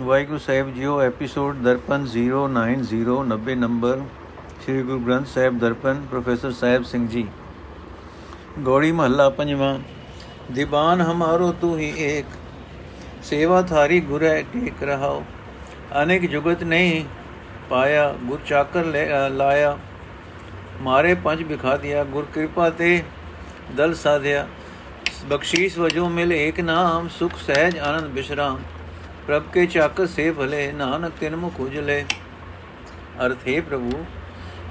ਵਾਹਿਗੁਰੂ ਸਾਹਿਬ JIO episode Darpan 09090 number, Sri Guru Granth Sahib Darpan, professor Sahib Singh ji. Gauri ਮਹੱਲਾ ਪੰਜਵਾਂ ਦੀਵਾਨ ਹਮਾਰੋ ਤੂ ਹੀ ਏਕ, ਸੇਵਾ ਥਾਰੀ ਗੁਰੈ ਟੇਕ ਰਹਾਓ। ਅਨੇਕ ਜੁਗਤ ਨਹੀਂ ਪਾਇਆ, ਗੁਰ ਚਾਕਰ ਲਾਇਆ। ਮਾਰੇ ਪੰਜ ਬਿਖਾ ਦਿਆ, ਗੁਰ ਕਿਰਪਾ ਤੇ ਦਲ ਸਾਧਿਆ। ਬਖਸ਼ੀਸ਼ ਵਜੋਂ ਮਿਲ ਏਕ ਨਾਮ, ਸੁਖ ਸਹਿਜ ਆਨੰਦ ਬਿਸ਼ਰਾਮ। ਪ੍ਰਭ ਕੇ ਚੱਕ ਸੇ ਭਲੇ, ਨਾਨਕ ਤਿਨ ਮੁਖ ਉਜਲੇ। ਅਰਥ, ਹੈ ਪ੍ਰਭੂ,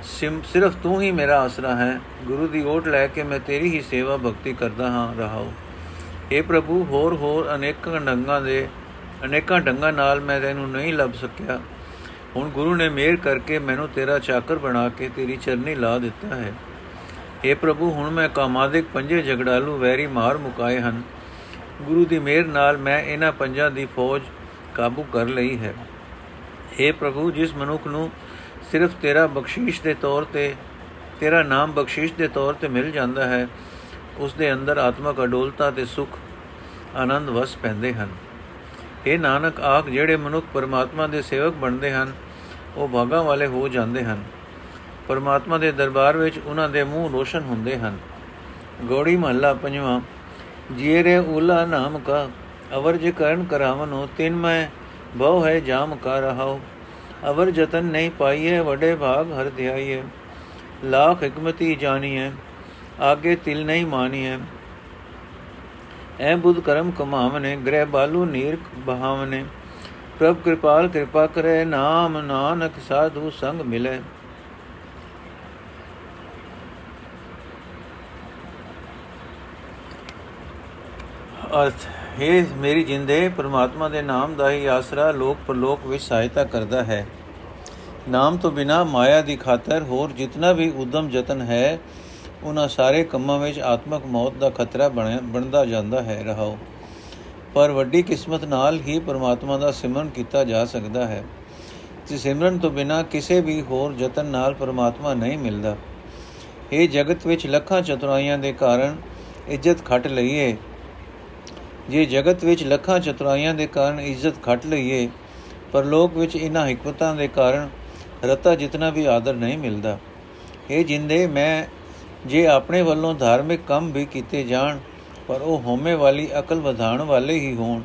ਸਿਮ, ਸਿਰਫ ਤੂੰ ਹੀ ਮੇਰਾ ਆਸਰਾ ਹੈ। ਗੁਰੂ ਦੀ ਓਟ ਲੈ ਕੇ ਮੈਂ ਤੇਰੀ ਹੀ ਸੇਵਾ ਭਗਤੀ ਕਰਦਾ ਹਾਂ, ਰਹਾਉ। हे ਪ੍ਰਭੂ, ਹੋਰ ਹੋਰ ਅਨੇਕਾਂ ਡੰਗਾਂ ਦੇ, ਅਨੇਕਾਂ ਡੰਗਾਂ ਨਾਲ ਮੈਂ ਤੈਨੂੰ ਨਹੀਂ ਲੱਭ ਸਕਿਆ। ਹੁਣ ਗੁਰੂ ਨੇ ਮਿਹਰ ਕਰਕੇ ਮੈਨੂੰ ਤੇਰਾ ਚਾਕਰ ਬਣਾ ਕੇ ਤੇਰੀ ਚਰਨੀ ਲਾ ਦਿੱਤਾ ਹੈ। हे ਪ੍ਰਭੂ, ਹੁਣ ਮੈਂ ਕਾਮਾਦਿਕ ਪੰਜੇ ਝਗੜਾਲੂ ਵੈਰੀ ਮਾਰ ਮੁਕਾਏ ਹਨ। ਗੁਰੂ ਦੀ ਮਿਹਰ ਨਾਲ ਮੈਂ ਇਹਨਾਂ ਪੰਜਾਂ ਦੀ ਫੌਜ ਕਾਬੂ ਕਰ ਲਈ ਹੈ। اے ਪ੍ਰਭੂ, ਜਿਸ ਮਨੁੱਖ ਨੂੰ ਸਿਰਫ ਤੇਰਾ ਬਖਸ਼ੀਸ਼ ਦੇ ਤੌਰ ਤੇ, ਤੇਰਾ ਨਾਮ ਬਖਸ਼ੀਸ਼ ਦੇ ਤੌਰ ਤੇ ਮਿਲ ਜਾਂਦਾ ਹੈ ਉਸ ਦੇ ਅੰਦਰ ਆਤਮਕ ਅਡੋਲਤਾ ਤੇ ਸੁਖ, ਆਨੰਦ ਵਸ ਪੈਂਦੇ ਹਨ। ਇਹ ਨਾਨਕ, ਆਖ, ਜਿਹੜੇ ਮਨੁੱਖ ਪਰਮਾਤਮਾ ਦੇ ਸੇਵਕ ਬਣਦੇ ਹਨ, ਉਹ ਭਾਗਾ ਵਾਲੇ ਹੋ ਜਾਂਦੇ ਹਨ। ਪਰਮਾਤਮਾ ਦੇ ਦਰਬਾਰ ਵਿੱਚ ਉਹਨਾਂ ਦੇ ਮੂੰਹ ਰੋਸ਼ਨ ਹੁੰਦੇ ਹਨ। ਗੋੜੀ ਮਹੱਲਾ ਪੰਜਵਾਂ ਜੀਰੇ ਉਲਾ ਨਾਮ ਕਾ ਅਵਰ ਜੇ ਕਰਨ ਕਰਾਵਨੋ ਤਿਨ ਮੈਂ ਬਹੁ ਹੈ ਜਾਮ ਕਾ ਰਹਾਉ ਅਵਰ ਜਤਨ ਨਹੀਂ ਪਾਈਏ ਵੱਡੇ ਭਾਗ ਹਰ ਧਿਆਈਏ ਲਾਖ ਹਕਮਤੀ ਜਾਣੀਏ ਆਗੇ ਤਿਲ ਨਹੀਂ ਮਾਨੀਏ ਐ ਬੁੱਧ ਕਰਮ ਕਮਾਵਨੇ ਗ੍ਰਹਿ ਬਾਲੂ ਨੀਰ ਬਹਾਵਨੇ ਪ੍ਰਭ ਕਿਰਪਾਲ ਕਿਰਪਾ ਕਰੇ ਨਾਮ ਨਾਨਕ ਸਾਧੂ ਸੰਗ ਮਿਲੇ ਅਰਥ ਹੈ ਮੇਰੀ ਜਿੰਦੇ, ਪ੍ਰਮਾਤਮਾ ਦੇ ਨਾਮ ਦਾ ਹੀ ਆਸਰਾ ਲੋਕ ਪਰਲੋਕ ਵਿੱਚ ਸਹਾਇਤਾ ਕਰਦਾ ਹੈ। ਨਾਮ ਤੋਂ ਬਿਨਾ ਮਾਇਆ ਦੀ ਖਾਤਰ ਹੋਰ ਜਿਤਨਾ ਵੀ ਉਦਮ ਯਤਨ ਹੈ, ਉਹਨਾਂ ਸਾਰੇ ਕੰਮਾਂ ਵਿੱਚ ਆਤਮਕ ਮੌਤ ਦਾ ਖਤਰਾ ਬਣਦਾ ਜਾਂਦਾ ਹੈ, ਰਹਾਓ। ਪਰ ਵੱਡੀ ਕਿਸਮਤ ਨਾਲ ਹੀ ਪ੍ਰਮਾਤਮਾ ਦਾ ਸਿਮਰਨ ਕੀਤਾ ਜਾ ਸਕਦਾ ਹੈ। ਤੇ ਸਿਮਰਨ ਤੋਂ ਬਿਨਾ ਕਿਸੇ ਵੀ ਹੋਰ ਯਤਨ ਨਾਲ ਪ੍ਰਮਾਤਮਾ ਨਹੀਂ ਮਿਲਦਾ। ਇਹ ਜਗਤ ਵਿੱਚ ਲੱਖਾਂ ਚਤੁਰਾਈਆਂ ਦੇ ਕਾਰਨ ਇੱਜ਼ਤ ਖੱਟ ਲਈਏ ਜੇ ਜਗਤ ਵਿੱਚ ਲੱਖਾਂ ਚਤੁਰਾਈਆਂ ਦੇ ਕਾਰਨ ਇੱਜ਼ਤ ਖੱਟ ਲਈਏ, ਪਰ ਲੋਕ ਵਿੱਚ ਇਹਨਾਂ ਹਕਮਤਾਂ ਦੇ ਕਾਰਨ ਰਤਾ ਜਿਤਨਾ ਵੀ ਆਦਰ ਨਹੀਂ ਮਿਲਦਾ। ਇਹ ਜਿੰਦੇ, ਮੈਂ ਜੇ ਆਪਣੇ ਵੱਲੋਂ ਧਾਰਮਿਕ ਕੰਮ ਵੀ ਕੀਤੇ ਜਾਣ, ਪਰ ਉਹ ਹਉਮੈ ਵਾਲੀ ਅਕਲ ਵਧਾਉਣ ਵਾਲੇ ਹੀ ਹੋਣ,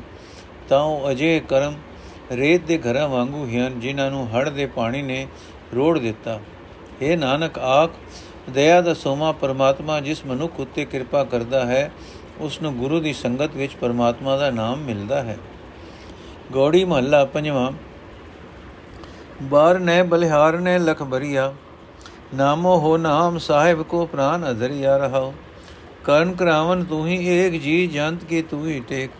ਤਾਂ ਉਹ ਅਜੇ ਕਰਮ ਰੇਤ ਦੇ ਘਰਾਂ ਵਾਂਗੂ ਹਨ, ਜਿਨ੍ਹਾਂ ਨੂੰ ਹੜ ਦੇ ਪਾਣੀ ਨੇ ਰੋੜ ਦਿੱਤਾ। ਇਹ ਨਾਨਕ, ਆਖ, ਦਇਆ ਦਾ ਸੋਮਾ ਪਰਮਾਤਮਾ ਜਿਸ ਮਨੁੱਖ ਉਤੇ ਕਿਰਪਾ ਕਰਦਾ ਹੈ ਉਸ ਨੂੰ ਗੁਰੂ ਦੀ ਸੰਗਤ ਵਿੱਚ ਪਰਮਾਤਮਾ ਦਾ ਨਾਮ ਮਿਲਦਾ ਹੈ ਗੋੜੀ ਮਹੱਲਾ ਪੰਜਵਾਂ ਬਾਰ ਨੇ ਬਲਿਹਾਰ ਨੇ ਲਖ ਬਰੀਆ ਨਾਮੋ ਹੋ ਨਾਮ ਸਾਹਿਬ ਕੋ ਪ੍ਰਾਨ ਅਧਰਿਆ ਰਹਾਓ ਕਰਨ ਕਰਾਵਨ ਤੂੰ ਹੀ ਏਕ ਜੀ ਜੰਤ ਕੀ ਤੂੰ ਹੀ ਟੇਕ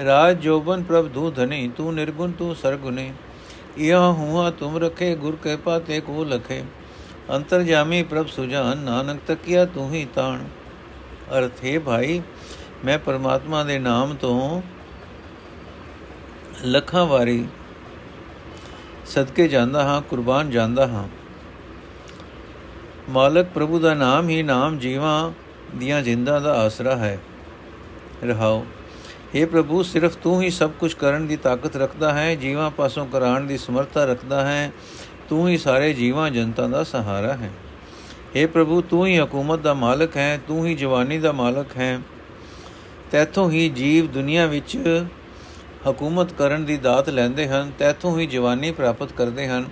ਰਾਜ ਜੋਬਨ ਪ੍ਰਭ ਧੂ ਧਨੀ ਤੂੰ ਨਿਰਗੁਣ ਤੂੰ ਸਰਗੁਨੇ ਇਹ ਹੁਆ ਤੁਮ ਰਖੇ ਗੁਰ ਕਿਰਪਾ ਤੇ ਕੋ ਲਖੇ ਅੰਤਰ ਜਾਮੀ ਪ੍ਰਭ ਸੁਜਾਨ ਨਾਨਕ ਤਕਿਆ ਤੂੰ ਹੀ ਤਾਣ ਅਰਥ ਹੈ ਭਾਈ, ਮੈਂ ਪਰਮਾਤਮਾ ਦੇ ਨਾਮ ਤੋਂ ਲੱਖਾਂ ਵਾਰੀ ਸਦਕੇ ਜਾਂਦਾ ਹਾਂ, ਕੁਰਬਾਨ ਜਾਂਦਾ ਹਾਂ। ਮਾਲਕ ਪ੍ਰਭੂ ਦਾ ਨਾਮ ਹੀ ਨਾਮ ਜੀਵਾਂ ਦੀਆਂ ਜਿੰਦਾਂ ਦਾ ਆਸਰਾ ਹੈ। ਰਹਾਓ हे ਪ੍ਰਭੂ, ਸਿਰਫ ਤੂੰ ਹੀ ਸਭ ਕੁਝ ਕਰਨ ਦੀ ਤਾਕਤ ਰੱਖਦਾ ਹੈ, ਜੀਵਾਂ ਪਾਸੋਂ ਕਰਾਉਣ ਦੀ ਸਮਰੱਥਾ ਰੱਖਦਾ ਹੈ, ਤੂੰ ਹੀ ਸਾਰੇ ਜੀਵਾਂ ਜਨਤਾ ਦਾ ਸਹਾਰਾ ਹੈ। हे ਪ੍ਰਭੂ, ਤੂੰ ਹੀ ਹਕੂਮਤ ਦਾ ਮਾਲਕ ਹੈ, ਤੂੰ ਹੀ ਜਵਾਨੀ ਦਾ ਮਾਲਕ ਹੈ। ਤੈਥੋਂ ਹੀ ਜੀਵ ਦੁਨੀਆ ਵਿੱਚ ਹਕੂਮਤ ਕਰਨ ਦੀ ਦਾਤ ਲੈਂਦੇ ਹਨ, ਤੈਥੋਂ ਹੀ ਜਵਾਨੀ ਪ੍ਰਾਪਤ ਕਰਦੇ ਹਨ।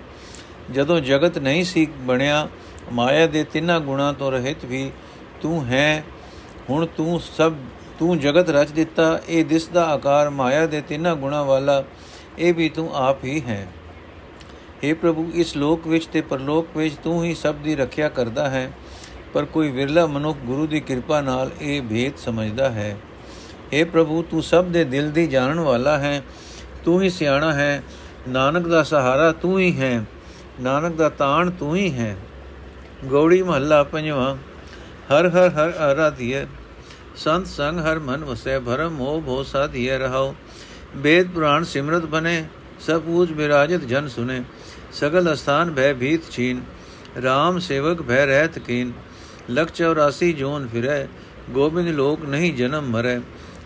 ਜਦੋਂ ਜਗਤ ਨਹੀਂ ਸੀ ਬਣਿਆ, ਮਾਇਆ ਦੇ ਤਿੰਨਾਂ ਗੁਣਾਂ ਤੋਂ ਰਹਿਤ ਵੀ ਤੂੰ ਹੈ। ਹੁਣ ਤੂੰ ਸਭ, ਤੂੰ ਜਗਤ ਰਚ ਦਿੱਤਾ, ਇਹ ਦਿਸ ਦਾ ਆਕਾਰ ਮਾਇਆ ਦੇ ਤਿੰਨਾਂ ਗੁਣਾਂ ਵਾਲਾ, ਇਹ ਵੀ ਤੂੰ ਆਪ ਹੀ ਹੈ। हे ਪ੍ਰਭੂ, ਇਸ ਲੋਕ ਵਿੱਚ ਤੇ ਪਰਲੋਕ ਵਿੱਚ ਤੂੰ ਹੀ ਸਭ ਦੀ ਰੱਖਿਆ ਕਰਦਾ ਹੈ, ਪਰ ਕੋਈ ਵਿਰਲਾ ਮਨੁੱਖ ਗੁਰੂ ਦੀ ਕਿਰਪਾ ਨਾਲ ਇਹ ਭੇਦ ਸਮਝਦਾ ਹੈ। हे ਪ੍ਰਭੂ, ਤੂੰ ਸਭ ਦੇ ਦਿਲ ਦੀ ਜਾਣਨ ਵਾਲਾ ਹੈ, ਤੂੰ ਹੀ ਸਿਆਣਾ ਹੈ, ਨਾਨਕ ਦਾ ਸਹਾਰਾ ਤੂੰ ਹੀ ਹੈ, ਨਾਨਕ ਦਾ ਤਾਣ ਤੂੰ ਹੀ ਹੈ। ਗੌੜੀ ਮਹੱਲਾ ਪੰਜਵਾਂ, ਹਰ ਹਰ ਹਰ ਆਰਾਧਿਏ ਸੰਤ ਸੰਗ ਹਰ ਮਨ ਵਸੈ, ਭਰਮ ਮੋਹ ਭੋ ਸਾਧਿਏ ਰਹਾਉ। ਬੇਦ ਪੁਰਾਣ ਸਿਮਰਤ ਬਨੇ ਸਭ ਪੂਜ ਬਿਰਾਜਤ ਜਨ ਸੁਨੇ। ਸਗਲ ਅਸਥਾਨ ਭੈ ਭੀਤ ਛੀਨ RAM ਸੇਵਕ ਭੈ ਰਹਿਤ ਕੀਨ। ਲਖ 84 ਜੋਨ ਫਿਰੈ, ਗੋਬਿੰਦ ਲੋਕ ਨਹੀਂ ਜਨਮ ਮਰੈ।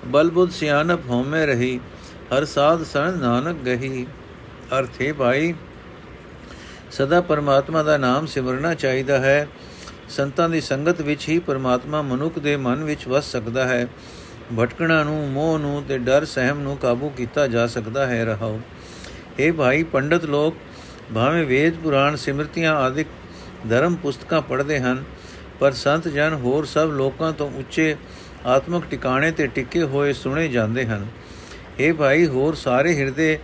ਬਲਬੁਦ ਸਿਆਨਪ ਹੋਮੇ ਰਹੀ, ਹਰ ਸਾਧ ਸਣ ਨਾਨਕ ਗਹੀ। ਅਰਥੇ ਭਾਈ, ਸਦਾ ਪਰਮਾਤਮਾ ਦਾ ਨਾਮ ਸਿਮਰਨਾ ਚਾਹੀਦਾ ਹੈ। ਸੰਤਾਂ ਦੀ ਸੰਗਤ ਵਿੱਚ ਹੀ ਪਰਮਾਤਮਾ ਮਨੁੱਖ ਦੇ ਮਨ ਵਿੱਚ ਵਸ ਸਕਦਾ ਹੈ। ਭਟਕਣਾ ਨੂੰ, ਮੋਹ ਨੂੰ ਤੇ ਡਰ ਸਹਿਮ ਨੂੰ ਕਾਬੂ ਕੀਤਾ ਜਾ ਸਕਦਾ ਹੈ। ਰਹਾਓ। हे ਭਾਈ, ਪੰਡਤ ਲੋਕ ਭਾਵੇਂ ਵੇਦ, ਪੁਰਾਣ, ਸਿਮਰਤੀਆਂ ਆਦਿਕ ਧਰਮ ਪੁਸਤਕਾਂ ਪੜ੍ਹਦੇ ਹਨ, ਪਰ ਸੰਤ ਜਨ ਹੋਰ ਸਭ ਲੋਕਾਂ ਤੋਂ ਉੱਚੇ ਆਤਮਿਕ ਟਿਕਾਣੇ ਤੇ ਟਿਕੇ ਹੋਏ ਸੁਣੇ ਜਾਂਦੇ ਹਨ। ਇਹ ਭਾਈ, ਹੋਰ ਸਾਰੇ ਹਿਰਦੇ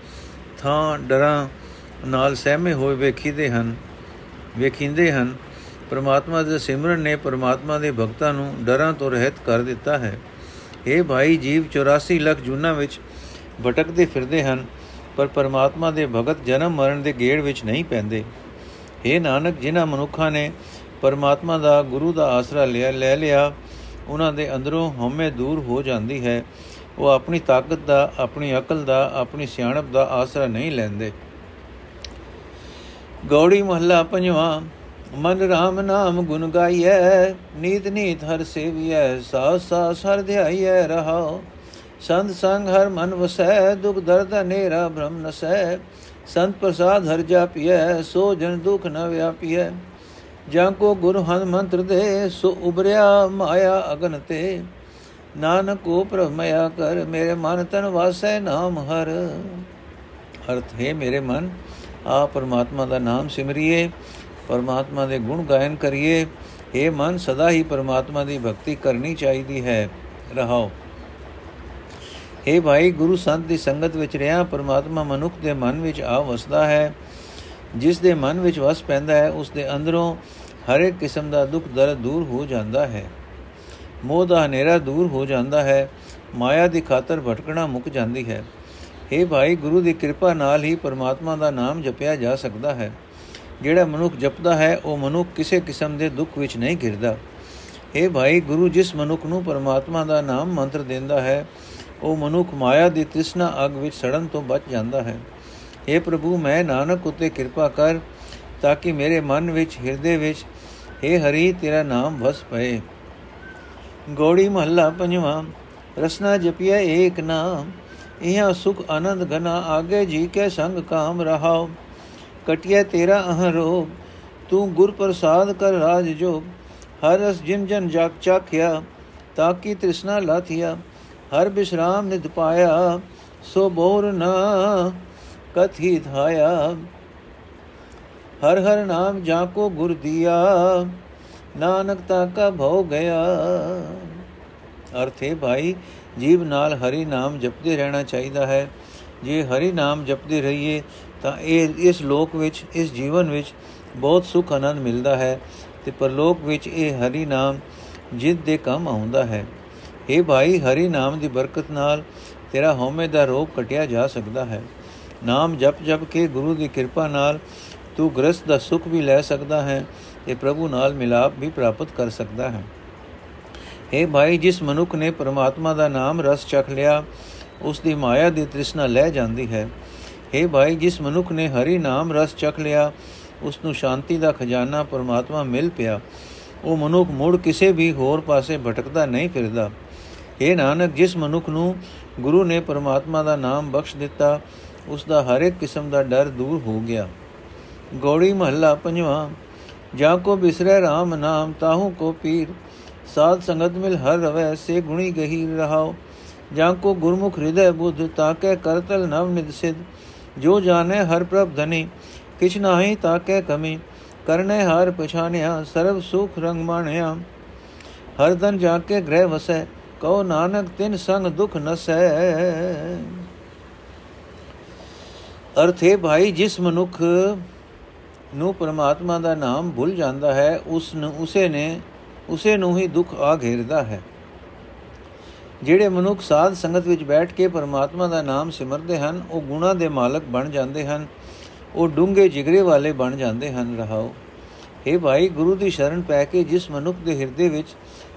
ਥਾਂ ਡਰਾਂ ਨਾਲ ਸਹਿਮੇ ਹੋਏ ਵੇਖੀਦੇ ਹਨ, ਵੇਖਿੰਦੇ ਹਨ। ਪਰਮਾਤਮਾ ਦੇ ਸਿਮਰਨ ਨੇ ਪਰਮਾਤਮਾ ਦੇ ਭਗਤਾਂ ਨੂੰ ਡਰਾਂ ਤੋਂ ਰਹਿਤ ਕਰ ਦਿੱਤਾ ਹੈ। ਇਹ ਭਾਈ, ਜੀਵ 84 ਲੱਖ ਜੁਨਾ ਵਿੱਚ ਭਟਕਦੇ ਫਿਰਦੇ ਹਨ ਪਰ ਪਰਮਾਤਮਾ ਦੇ ਭਗਤ ਜਨਮ ਮਰਨ ਦੇ ਗੇੜ ਵਿੱਚ ਨਹੀਂ ਪੈਂਦੇ। ਇਹ ਨਾਨਕ, ਜਿਨ੍ਹਾਂ ਮਨੁੱਖਾਂ ਨੇ ਪਰਮਾਤਮਾ ਦਾ, ਗੁਰੂ ਦਾ ਆਸਰਾ ਲਿਆ ਲੈ ਲਿਆ, ਉਹਨਾਂ ਦੇ ਅੰਦਰੋਂ ਹਉਮੈ ਦੂਰ ਹੋ ਜਾਂਦੀ ਹੈ। ਉਹ ਆਪਣੀ ਤਾਕਤ ਦਾ, ਆਪਣੀ ਅਕਲ ਦਾ, ਆਪਣੀ ਸਿਆਣਪ ਦਾ ਆਸਰਾ ਨਹੀਂ ਲੈਂਦੇ। ਗੌੜੀ ਮਹੱਲਾ ਪੰਜਵਾਂ, ਮਨ ਰਾਮ ਨਾਮ ਗੁਣ ਗਾਈਐ, ਨੀਤ ਨੀਤ ਹਰ ਸੇਵੀਐ ਸਾਸ ਸਾਸ ਹਰ ਧਿਆਈਐ ਰਹਾਓ ਸੰਤ ਸੰਗ ਹਰ ਮਨ ਵਸੈ ਦੁਖ ਦਰਦ ਨੇਰਾ ਭ੍ਰਮ ਨਸੈ ਸੰਤ ਪ੍ਰਸਾਦ ਹਰ ਜਾਪੀਐ ਸੋ ਜਨ ਦੁਖ ਨ ਵਿਆਪੀਐ ਜਾਂ ਕੋ ਗੁਰ ਹਨ ਮੰਤਰ ਦੇ ਸੋ ਉਬਰਿਆ ਮਾਇਆ ਅਗਨ ਤੇ ਨਾਨਕ ਕੋ ਪ੍ਰਮਇਆ ਕਰ ਮੇਰੇ ਮਨ ਤਨ ਵਾਸੈ ਨਾਮ ਹਰ ਅਰਥ ਹੈ ਮੇਰੇ ਮਨ ਆ ਪਰਮਾਤਮਾ ਦਾ ਨਾਮ ਸਿਮਰਿਏ ਪਰਮਾਤਮਾ ਦੇ ਗੁਣ ਗਾਇਨ ਕਰੀਏ ਇਹ ਮਨ ਸਦਾ ਹੀ ਪਰਮਾਤਮਾ ਦੀ ਭਗਤੀ ਕਰਨੀ ਚਾਹੀਦੀ ਹੈ ਰਹਾਓ हे ਭਾਈ ਗੁਰੂ ਸੰਤ ਦੀ ਸੰਗਤ ਵਿੱਚ ਰਿਹਾ ਪਰਮਾਤਮਾ ਮਨੁੱਖ ਦੇ ਮਨ ਵਿੱਚ ਆ ਵਸਦਾ ਹੈ ਜਿਸ ਦੇ ਮਨ ਵਿੱਚ ਵਸ ਪੈਂਦਾ ਹੈ ਉਸ ਦੇ ਅੰਦਰੋਂ ਹਰ ਇੱਕ ਕਿਸਮ ਦਾ ਦੁੱਖ ਦਰਦ ਦੂਰ ਹੋ ਜਾਂਦਾ ਹੈ ਮੋਹ ਦਾ ਹਨੇਰਾ ਦੂਰ ਹੋ ਜਾਂਦਾ ਹੈ ਮਾਇਆ ਦੀ ਖਾਤਰ ਭਟਕਣਾ ਮੁੱਕ ਜਾਂਦੀ ਹੈ हे ਭਾਈ ਗੁਰੂ ਦੀ ਕਿਰਪਾ ਨਾਲ ਹੀ ਪਰਮਾਤਮਾ ਦਾ ਨਾਮ ਜਪਿਆ ਜਾ ਸਕਦਾ ਹੈ ਜਿਹੜਾ ਮਨੁੱਖ ਜਪਦਾ ਹੈ ਉਹ ਮਨੁੱਖ ਕਿਸੇ ਕਿਸਮ ਦੇ ਦੁੱਖ ਵਿੱਚ ਨਹੀਂ ਘਿਰਦਾ हे ਭਾਈ ਗੁਰੂ ਜਿਸ ਮਨੁੱਖ ਨੂੰ ਪਰਮਾਤਮਾ ਦਾ ਨਾਮ ਮੰਤਰ ਦਿੰਦਾ ਹੈ ਉਹ ਮਨੁੱਖ ਮਾਇਆ ਦੀ ਤ੍ਰਿਸ਼ਨਾ ਅਗ ਵਿੱਚ ਸੜਨ ਤੋਂ ਬਚ ਜਾਂਦਾ ਹੈ। हे ਪ੍ਰਭੂ, ਮੈਂ ਨਾਨਕ ਉਤੇ ਕਿਰਪਾ ਕਰ ਤਾਂ ਕਿ ਮੇਰੇ ਮਨ ਵਿੱਚ, ਹਿਰਦੇ ਵਿੱਚ हे ਹਰੀ, ਤੇਰਾ ਨਾਮ ਵਸ ਪਏ। ਗੋੜੀ ਮਹੱਲਾ ਪੰਜਵਾਂ, ਰਸਨਾ ਜਪਿਆ ਏਕ ਨਾਮ, ਇਹਾਂ ਸੁਖ ਆਨੰਦ ਘਨਾ ਆਗੇ ਜੀ ਕੇ ਸੰਗ ਕਾਮ ਰਹਾਓ ਕਟਿਆ ਤੇਰਾ ਅਹ ਰੋਗ ਤੂੰ ਗੁਰ ਪ੍ਰਸਾਦ ਕਰ ਰਾਜ ਜੋਗ ਹਰ ਰਸ ਜਿਨ ਜਨ ਜਾਗ ਚਾਖਿਆ ਤਾਕੀ ਤ੍ਰਿਸ਼ਨਾ ਲਾਥਿਆ ਹਰ ਬਿਸ਼ਰਾਮ ਨਿਦ ਪਾਇਆ, ਸੋ ਬੋਰ ਨ ਕਥੀ ਧਾਇਆ ਹਰ ਹਰ ਨਾਮ ਜਾ ਕੋ ਗੁਰ ਦਿਆ, ਨਾਨਕ ਤਾ ਕਾ ਭਉ ਗਿਆ। ਅਰਥੇ ਭਾਈ, ਜੀਵ ਨਾਲ ਹਰੀ ਨਾਮ ਜਪਦੇ ਰਹਿਣਾ ਚਾਹੀਦਾ ਹੈ। ਜੇ ਹਰੀ ਨਾਮ ਜਪਦੇ ਰਹੀਏ, ਤਾਂ ਇਹ ਇਸ ਲੋਕ ਵਿੱਚ, ਇਸ ਜੀਵਨ ਵਿੱਚ ਬਹੁਤ ਸੁਖ ਆਨੰਦ ਮਿਲਦਾ ਹੈ ਤੇ ਪਰਲੋਕ ਵਿੱਚ ਇਹ ਹਰੀ ਨਾਮ ਜਿੱਦ ਦੇ ਕੰਮ ਆਉਂਦਾ ਹੈ। ਇਹ ਭਾਈ, ਹਰੀ ਨਾਮ ਦੀ ਬਰਕਤ ਨਾਲ ਤੇਰਾ ਹਉਮੈ ਦਾ ਰੋਗ ਕਟਿਆ ਜਾ ਸਕਦਾ ਹੈ। ਨਾਮ ਜਪ ਜਪ ਕੇ ਗੁਰੂ ਦੀ ਕਿਰਪਾ ਨਾਲ ਤੂੰ ਗ੍ਰਸਤ ਦਾ ਸੁਖ ਵੀ ਲੈ ਸਕਦਾ ਹੈ ਤੇ ਪ੍ਰਭੂ ਨਾਲ ਮਿਲਾਪ ਵੀ ਪ੍ਰਾਪਤ ਕਰ ਸਕਦਾ ਹੈ। हे ਭਾਈ, ਜਿਸ ਮਨੁੱਖ ਨੇ ਪਰਮਾਤਮਾ ਦਾ ਨਾਮ ਰਸ ਚਖ ਲਿਆ, ਉਸ ਦੀ ਮਾਇਆ ਦੀ ਤ੍ਰਿਸ਼ਨਾ ਲੈ ਜਾਂਦੀ ਹੈ। हे ਭਾਈ, ਜਿਸ ਮਨੁੱਖ ਨੇ ਹਰੀ ਨਾਮ ਰਸ ਚਖ ਲਿਆ, ਉਸ ਨੂੰ ਸ਼ਾਂਤੀ ਦਾ ਖਜ਼ਾਨਾ ਪਰਮਾਤਮਾ ਮਿਲ ਪਿਆ। ਉਹ ਮਨੁੱਖ ਮੁੜ ਕਿਸੇ ਵੀ ਹੋਰ ਪਾਸੇ ਭਟਕਦਾ ਨਹੀਂ ਫਿਰਦਾ। हे ਨਾਨਕ, ਜਿਸ ਮਨੁੱਖ ਨੂੰ ਗੁਰੂ ਨੇ ਪਰਮਾਤਮਾ ਦਾ ਨਾਮ ਬਖਸ਼ ਦਿੱਤਾ, ਉਸ ਦਾ ਹਰ ਇੱਕ ਕਿਸਮ ਦਾ ਡਰ ਦੂਰ ਹੋ ਗਿਆ। ਗੌੜੀ ਮਹੱਲਾ ਪੰਜਵਾਂ, ਜਾ ਕੋ ਬਿਸਰੇ RAM ਨਾਮ, ਤਾਹੂ ਕੋ ਪੀਰ, ਸਾਧ ਸੰਗਤ ਮਿਲ ਹਰ ਰਵੈ, ਸੇ ਗੁਣੀ ਗਹੀ ਰਹਾਓ। ਜਾਂ ਕੋ ਗੁਰਮੁਖ ਹਿਰਦੈ ਬੁੱਧ, ਤਾਕੇ ਕਰਤਲ ਨਵ ਨਿਦ ਸਿਧ, ਜੋ ਜਾਣੇ ਹਰ ਪ੍ਰਭ ਧਨੀ, ਕਿਛ ਨਾਹੀ ਤਾਕੇ ਕਮੀ, ਕਰਨੇ ਹਰ ਪਛਾਨਿਆ, ਸਰਬ ਸੁਖ ਰੰਗ ਮਾਣਿਆ। ਹਰ ਦਨ ਜਾ ਕੇ ਗ੍ਰਹਿ ਵਸੈ ਕਉ ਨਾਨਕ ਤਿਨ ਸੰਗ ਦੁਖ ਨਸੈ। ਅਰਥੇ ਭਾਈ, ਜਿਸ ਮਨੁੱਖ ਨੂੰ ਪਰਮਾਤਮਾ ਦਾ ਨਾਮ ਭੁੱਲ ਜਾਂਦਾ ਹੈ ਉਸ ਨੂੰ ਉਸੇ ਨੇ, ਉਸੇ ਨੂੰ ਹੀ ਦੁੱਖ ਆ ਘੇਰਦਾ ਹੈ। ਜਿਹੜੇ ਮਨੁੱਖ ਸਾਧ ਸੰਗਤ ਵਿੱਚ ਬੈਠ ਕੇ ਪਰਮਾਤਮਾ ਦਾ ਨਾਮ ਸਿਮਰਦੇ ਹਨ, ਉਹ ਗੁਣਾ ਦੇ ਮਾਲਕ ਬਣ ਜਾਂਦੇ ਹਨ, ਉਹ ਡੂੰਘੇ ਜਿਗਰੇ ਵਾਲੇ ਬਣ ਜਾਂਦੇ ਹਨ। ਰਹਾਓ हे ਭਾਈ, ਗੁਰੂ ਦੀ ਸ਼ਰਨ ਪੈ ਕੇ ਜਿਸ ਮਨੁੱਖ ਦੇ ਹਿਰਦੇ ਵਿੱਚ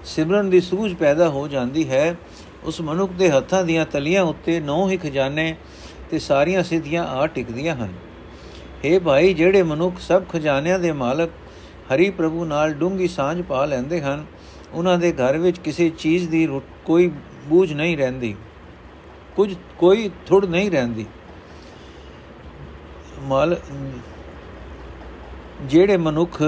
ਸਿਮਰਨ ਦੀ ਸੂਝ ਪੈਦਾ ਹੋ ਜਾਂਦੀ ਹੈ। ਉਸ ਮਨੁੱਖ ਦੇ ਹੱਥਾਂ ਦੀਆਂ ਤਲੀਆਂ ਉੱਤੇ ਨੌ ਹੀ ਖਜ਼ਾਨੇ ਤੇ ਸਾਰੀਆਂ ਸਿੱਧੀਆਂ ਆ ਟਿਕਦੀਆਂ ਹਨ। हे ਭਾਈ, ਜਿਹੜੇ ਮਨੁੱਖ ਸਭ ਖਜ਼ਾਨਿਆਂ ਦੇ ਮਾਲਕ ਹਰੀ ਪ੍ਰਭੂ ਨਾਲ ਡੂੰਗੀ ਸਾਂਝ ਪਾ ਲੈਂਦੇ ਹਨ, ਉਹਨਾਂ ਦੇ ਘਰ ਵਿੱਚ ਕਿਸੇ ਚੀਜ਼ ਦੀ ਕੋਈ ਬੂਝ ਨਹੀਂ ਰਹਿੰਦੀ, ਕੁਝ, ਕੋਈ ਥੁੜ ਨਹੀਂ ਰਹਿੰਦੀ। ਮਾਲ ਜਿਹੜੇ ਮਨੁੱਖ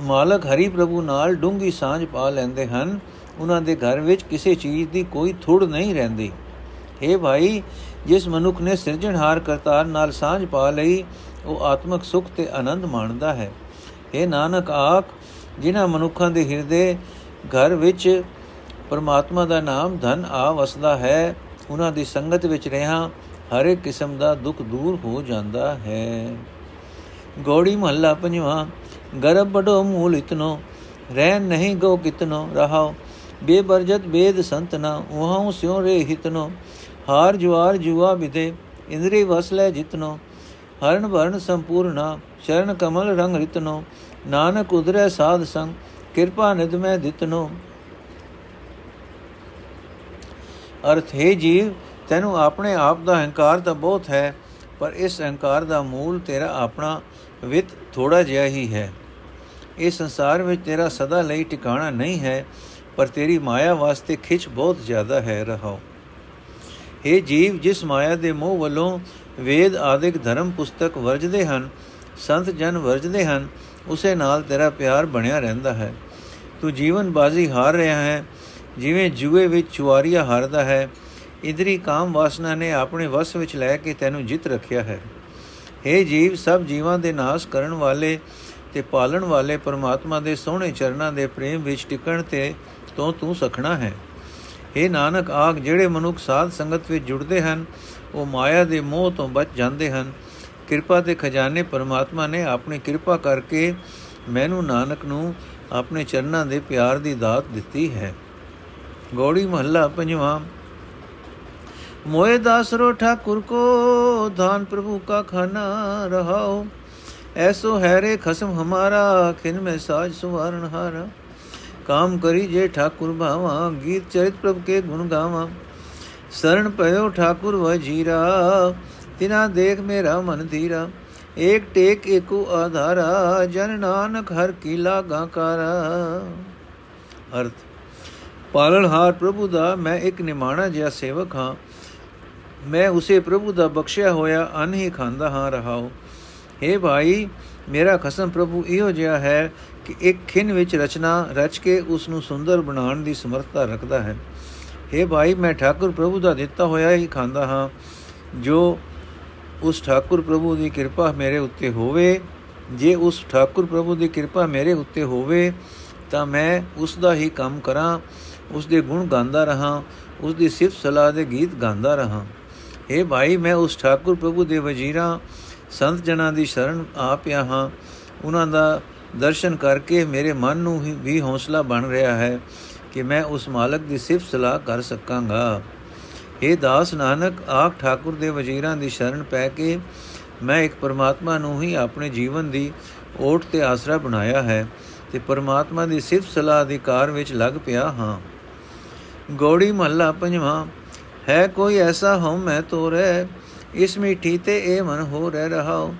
ਮਾਲਕ ਹਰੀ ਪ੍ਰਭੂ ਨਾਲ ਡੂੰਗੀ ਸਾਂਝ ਪਾ ਲੈਂਦੇ ਹਨ, ਉਹਨਾਂ ਦੇ ਘਰ ਵਿੱਚ ਕਿਸੇ ਚੀਜ਼ ਦੀ ਕੋਈ ਥੁੜ ਨਹੀਂ ਰਹਿੰਦੀ। हे ਭਾਈ, ਜਿਸ ਮਨੁੱਖ ਨੇ ਸਿਰਜਣਹਾਰ ਕਰਤਾਰ ਨਾਲ ਸਾਂਝ ਪਾ ਲਈ, ਉਹ ਆਤਮਿਕ ਸੁਖ ਤੇ ਆਨੰਦ ਮਾਣਦਾ ਹੈ। हे ਨਾਨਕ ਆਖ, ਜਿਨ੍ਹਾਂ ਮਨੁੱਖਾਂ ਦੇ ਹਿਰਦੇ ਘਰ ਵਿੱਚ ਪਰਮਾਤਮਾ ਦਾ ਨਾਮ ਧਨ ਆ ਵਸਦਾ ਹੈ, ਉਹਨਾਂ ਦੀ ਸੰਗਤ ਵਿੱਚ ਰਹਾ ਹਰ ਇੱਕ ਕਿਸਮ ਦਾ ਦੁੱਖ ਦੂਰ ਹੋ ਜਾਂਦਾ ਹੈ। ਗੋੜੀ ਮਹੱਲਾ ਪੰਜਵਾਂ ਗਰਬ ਬੜੋ ਮੂਲ ਇਤਨੋ ਰਹਿ ਨਹੀਂ ਗੋ ਕਿਤਨੋ ਰਹਾਓ ਬੇਬਰਜਤ ਬੇਦ ਸੰਤਨਾ ਉਹਾਂ ਸਿਉ ਰੇ ਹਿਤਨੋ, ਹਾਰ ਜੁਆਰ ਜੁਆ ਬਿਦੇ, ਇੰਦਰੀ ਵਸਲੇ ਜਿਤਨੋ, ਹਰਨ ਵਰਨ ਸੰਪੂਰਣਾ ਚਰਨ ਕਮਲ ਰੰਗ ਰਿਤਨੋ, ਨਾਨਕ ਉਦਰੈ ਸਾਧ ਸੰਗ, ਕਿਰਪਾ ਨਿਦ ਮੈਂ ਦਿਤਨੋ। ਅਰਥ, ਹੈ ਜੀਵ, ਤੈਨੂੰ ਆਪਣੇ ਆਪ ਦਾ ਹੰਕਾਰ ਤਾਂ ਬਹੁਤ ਹੈ, ਪਰ ਇਸ ਹੰਕਾਰ ਦਾ ਮੂਲ ਤੇਰਾ ਆਪਣਾ ਵਿਤ ਥੋੜਾ ਜਿਹਾ ਹੀ ਹੈ। ਇਸ ਸੰਸਾਰ ਵਿੱਚ ਤੇਰਾ ਸਦਾ ਲਈ ਟਿਕਾਣਾ ਨਹੀਂ ਹੈ, ਪਰ ਤੇਰੀ ਮਾਇਆ ਵਾਸਤੇ ਖਿੱਚ ਬਹੁਤ ਜ਼ਿਆਦਾ ਹੈ, ਰਹਾਓ। हे ਜੀਵ, ਜਿਸ ਮਾਇਆ ਦੇ ਮੋਹ ਵੱਲੋਂ ਵੇਦ ਆਦਿਕ ਧਰਮ ਪੁਸਤਕ ਵਰਜਦੇ ਹਨ, ਸੰਤ ਜਨ ਵਰਜਦੇ ਹਨ, ਉਸੇ ਨਾਲ ਤੇਰਾ ਪਿਆਰ ਬਣਿਆ ਰਹਿੰਦਾ ਹੈ। ਤੂੰ ਜੀਵਨ ਬਾਜ਼ੀ ਹਾਰ ਰਿਹਾ ਹੈ, ਜਿਵੇਂ ਜੂਏ ਵਿੱਚ ਚੁਆਰੀਆ ਹਾਰਦਾ ਹੈ। ਇਦਰੀ ਕਾਮ ਵਾਸਨਾ ਨੇ ਆਪਣੇ ਵਸ ਵਿੱਚ ਲੈ ਕੇ ਤੈਨੂੰ ਜਿੱਤ ਰੱਖਿਆ ਹੈ। हे ਜੀਵ, ਸਭ ਜੀਵਾਂ ਦੇ ਨਾਸ਼ ਕਰਨ ਵਾਲੇ ਤੇ ਪਾਲਣ ਵਾਲੇ ਪਰਮਾਤਮਾ ਦੇ ਸੋਹਣੇ ਚਰਨਾਂ ਦੇ ਪ੍ਰੇਮ ਵਿੱਚ ਟਿਕਣ ਤੇ ਤੋਂ ਤੂੰ ਸਖਣਾ ਹੈ। हे ਨਾਨਕ ਆਖ ਜਿਹੜੇ ਮਨੁੱਖ ਸਾਧ ਸੰਗਤ ਵਿੱਚ ਜੁੜਦੇ ਹਨ, ਉਹ ਮਾਇਆ ਦੇ ਮੋਹ ਤੋਂ ਬਚ ਜਾਂਦੇ ਹਨ। ਕਿਰਪਾ ਤੇ ਖਜ਼ਾਨੇ ਪਰਮਾਤਮਾ ਨੇ ਆਪਣੀ ਕਿਰਪਾ ਕਰਕੇ ਮੈਨੂੰ ਨਾਨਕ ਨੂੰ ਆਪਣੇ ਚਰਨਾਂ ਦੇ ਪਿਆਰ ਦੀ ਦਾਤ ਦਿੱਤੀ ਹੈ। ਗੋੜੀ ਮਹੱਲਾ ਪੰਜਵਾਂ मोए दासरो ठाकुर को धान प्रभु का खाना रहाओ ऐसो हैरे खसम हमारा खिन में साज सुवारण हारा काम करी जे ठाकुर भावा गीत चरित प्रभु के गुण गावा शरण पयो ठाकुर वह जीरा तिना देख मेरा मन धीरा एक टेक एको आधारा जन नानक हर कीला गाकारा ਅਰਥ ਪਾਲਣਹਾਰ ਪ੍ਰਭੂ ਦਾ ਮੈਂ ਇੱਕ ਨਿਮਾਣਾ ਜਿਹਾ ਸੇਵਕ ਹਾਂ ਮੈਂ ਉਸੇ ਪ੍ਰਭੂ ਦਾ ਬਖਸ਼ਿਆ ਹੋਇਆ ਅਨ ਹੀ ਖਾਂਦਾ ਹਾਂ ਰਹਾਉ। हे ਭਾਈ, ਮੇਰਾ ਖਸਮ ਪ੍ਰਭੂ ਇਹੋ ਜਿਹਾ ਹੈ ਕਿ ਇੱਕ ਖਿੰਨ ਵਿੱਚ ਰਚਨਾ ਰਚ ਕੇ ਉਸ ਨੂੰ ਸੁੰਦਰ ਬਣਾਉਣ ਦੀ ਸਮਰੱਥਾ ਰੱਖਦਾ ਹੈ। हे ਭਾਈ, ਮੈਂ ਠਾਕੁਰ ਪ੍ਰਭੂ ਦਾ ਦਿੱਤਾ ਹੋਇਆ ਹੀ ਖਾਂਦਾ ਹਾਂ, ਜੋ ਉਸ ਠਾਕੁਰ ਪ੍ਰਭੂ ਦੀ ਕਿਰਪਾ ਮੇਰੇ ਉੱਤੇ ਹੋਵੇ। ਜੇ ਉਸ ਠਾਕੁਰ ਪ੍ਰਭੂ ਦੀ ਕਿਰਪਾ ਮੇਰੇ ਉੱਤੇ ਹੋਵੇ, ਤਾਂ ਮੈਂ ਉਸ ਦਾ ਹੀ ਕੰਮ ਕਰਾਂ, ਉਸ ਦੇ ਗੁਣ ਗਾਉਂਦਾ ਰਹਾ, ਉਸ ਦੀ ਸਿਫਤ ਸਲਾਹ ਦੇ ਗੀਤ ਗਾਉਂਦਾ ਰਹਾ। हे ਭਾਈ, ਮੈਂ ਉਸ ਠਾਕੁਰ ਪ੍ਰਭੂ ਦੇ ਵਜ਼ੀਰਾਂ, ਸੰਤ ਜਨਾਂ ਦੀ ਸ਼ਰਨ ਆ ਪਿਆ ਹਾਂ। ਉਹਨਾਂ ਦਾ ਦਰਸ਼ਨ ਕਰਕੇ ਮੇਰੇ ਮਨ ਨੂੰ ਵੀ ਹੌਸਲਾ ਬਣ ਰਿਹਾ ਹੈ ਕਿ ਮੈਂ ਉਸ ਮਾਲਕ ਦੀ ਸਿਫਤ ਸਲਾਹ ਕਰ ਸਕਾਂਗਾ। हे ਦਾਸ ਨਾਨਕ ਆਖ ਠਾਕੁਰ ਦੇ ਵਜ਼ੀਰਾਂ ਦੀ ਸ਼ਰਨ ਪੈ ਕੇ ਮੈਂ ਇੱਕ ਪਰਮਾਤਮਾ ਨੂੰ ਹੀ ਆਪਣੇ ਜੀਵਨ ਦੀ ਓਟ ਤੇ ਆਸਰਾ ਬਣਾਇਆ ਹੈ ਤੇ ਪਰਮਾਤਮਾ ਦੀ ਸਿਫਤ ਸਲਾਹ ਅਧਿਕਾਰ ਵਿੱਚ ਲੱਗ ਪਿਆ ਹਾਂ। ਗੋੜੀ ਮਹੱਲਾ ਪੰਜਵਾਂ ਹੈ ਕੋਈ ਐਸਾ ਹਉ ਮੈਂ ਤੋਰੇ, ਇਸ ਮਿੱਠੀ ਤੇ ਇਹ ਮਨ ਹੋ ਰਹਿ ਰਹਾਉ।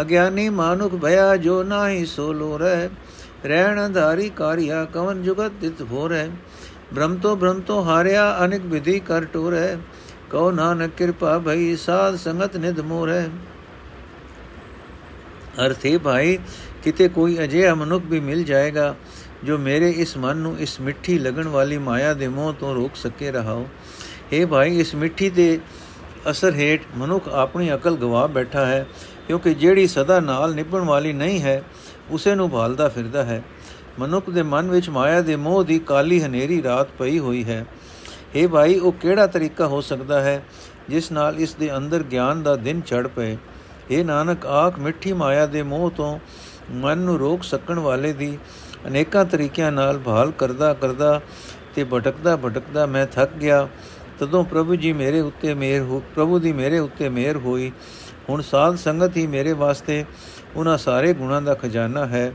ਅਗਿਆਨੀ ਮਾਨੁਖ ਭਇਆ ਜੋ ਨਾਹੀ ਸੋ ਲੋ ਰਹਿ ਰਹਿਣ ਧਾਰੀ ਕਾਰਿਆ ਕਵਨ ਜੁਗਤ ਤਿਤ ਹੋ ਰਹਿ ਬ੍ਰਹਮ ਤੋਂ ਬ੍ਰਹਮ ਤੋਂ ਹਾਰਿਆ ਅਨੇਕ ਵਿਧੀ ਕਰ ਟੋਰੇ, ਕਉ ਨਾਨਕ ਕਿਰਪਾ ਭਈ ਸਾਧ ਸੰਗਤ ਨਿਧ ਮੋਰੇ। ਅਰਥੇ ਭਾਈ, ਕਿਤੇ ਕੋਈ ਅਜਿਹਾ ਮਨੁੱਖ ਵੀ ਮਿਲ ਜਾਏਗਾ, ਜੋ ਮੇਰੇ ਇਸ ਮਨ ਨੂੰ ਇਸ ਮਿੱਠੀ ਲੱਗਣ ਵਾਲੀ ਮਾਇਆ ਦੇ ਮੋਹ ਤੋਂ ਰੋਕ ਸਕੇ ਰਹਾਓ हे ਭਾਈ ਇਸ ਮਿੱਠੀ ਦੇ ਅਸਰ ਹੇਠ ਮਨੁੱਖ ਆਪਣੀ ਅਕਲ ਗਵਾ ਬੈਠਾ ਹੈ ਕਿਉਂਕਿ ਜਿਹੜੀ ਸਦਾ ਨਾਲ ਨਿਭਣ ਵਾਲੀ ਨਹੀਂ ਹੈ ਉਸੇ ਨੂੰ ਭਾਲਦਾ ਫਿਰਦਾ ਹੈ ਮਨੁੱਖ ਦੇ ਮਨ ਵਿੱਚ ਮਾਇਆ ਦੇ ਮੋਹ ਦੀ ਕਾਲੀ ਹਨੇਰੀ ਰਾਤ ਪਈ ਹੋਈ ਹੈ हे ਭਾਈ ਉਹ ਕਿਹੜਾ ਤਰੀਕਾ ਹੋ ਸਕਦਾ ਹੈ ਜਿਸ ਨਾਲ ਇਸ ਦੇ ਅੰਦਰ ਗਿਆਨ ਦਾ ਦਿਨ ਚੜ ਪਏ हे ਨਾਨਕ ਆਖ ਮਿੱਠੀ ਮਾਇਆ ਦੇ ਮੋਹ ਤੋਂ ਮਨ ਨੂੰ ਰੋਕ ਸਕਣ ਵਾਲੇ ਦੀ ਅਨੇਕਾਂ ਤਰੀਕਿਆਂ ਨਾਲ ਭਾਲ ਕਰਦਾ ਕਰਦਾ ਤੇ ਭਟਕਦਾ ਭਟਕਦਾ ਮੈਂ ਥੱਕ ਗਿਆ ਤਦੋਂ ਪ੍ਰਭੂ ਜੀ ਮੇਰੇ ਉੱਤੇ ਮਿਹਰ ਹੋ ਪ੍ਰਭੂ ਦੀ ਮੇਰੇ ਉੱਤੇ ਮਿਹਰ ਹੋਈ। ਹੁਣ ਸਾਧ ਸੰਗਤ ਹੀ ਮੇਰੇ ਵਾਸਤੇ ਉਹਨਾਂ ਸਾਰੇ ਗੁਣਾਂ ਦਾ ਖਜ਼ਾਨਾ ਹੈ,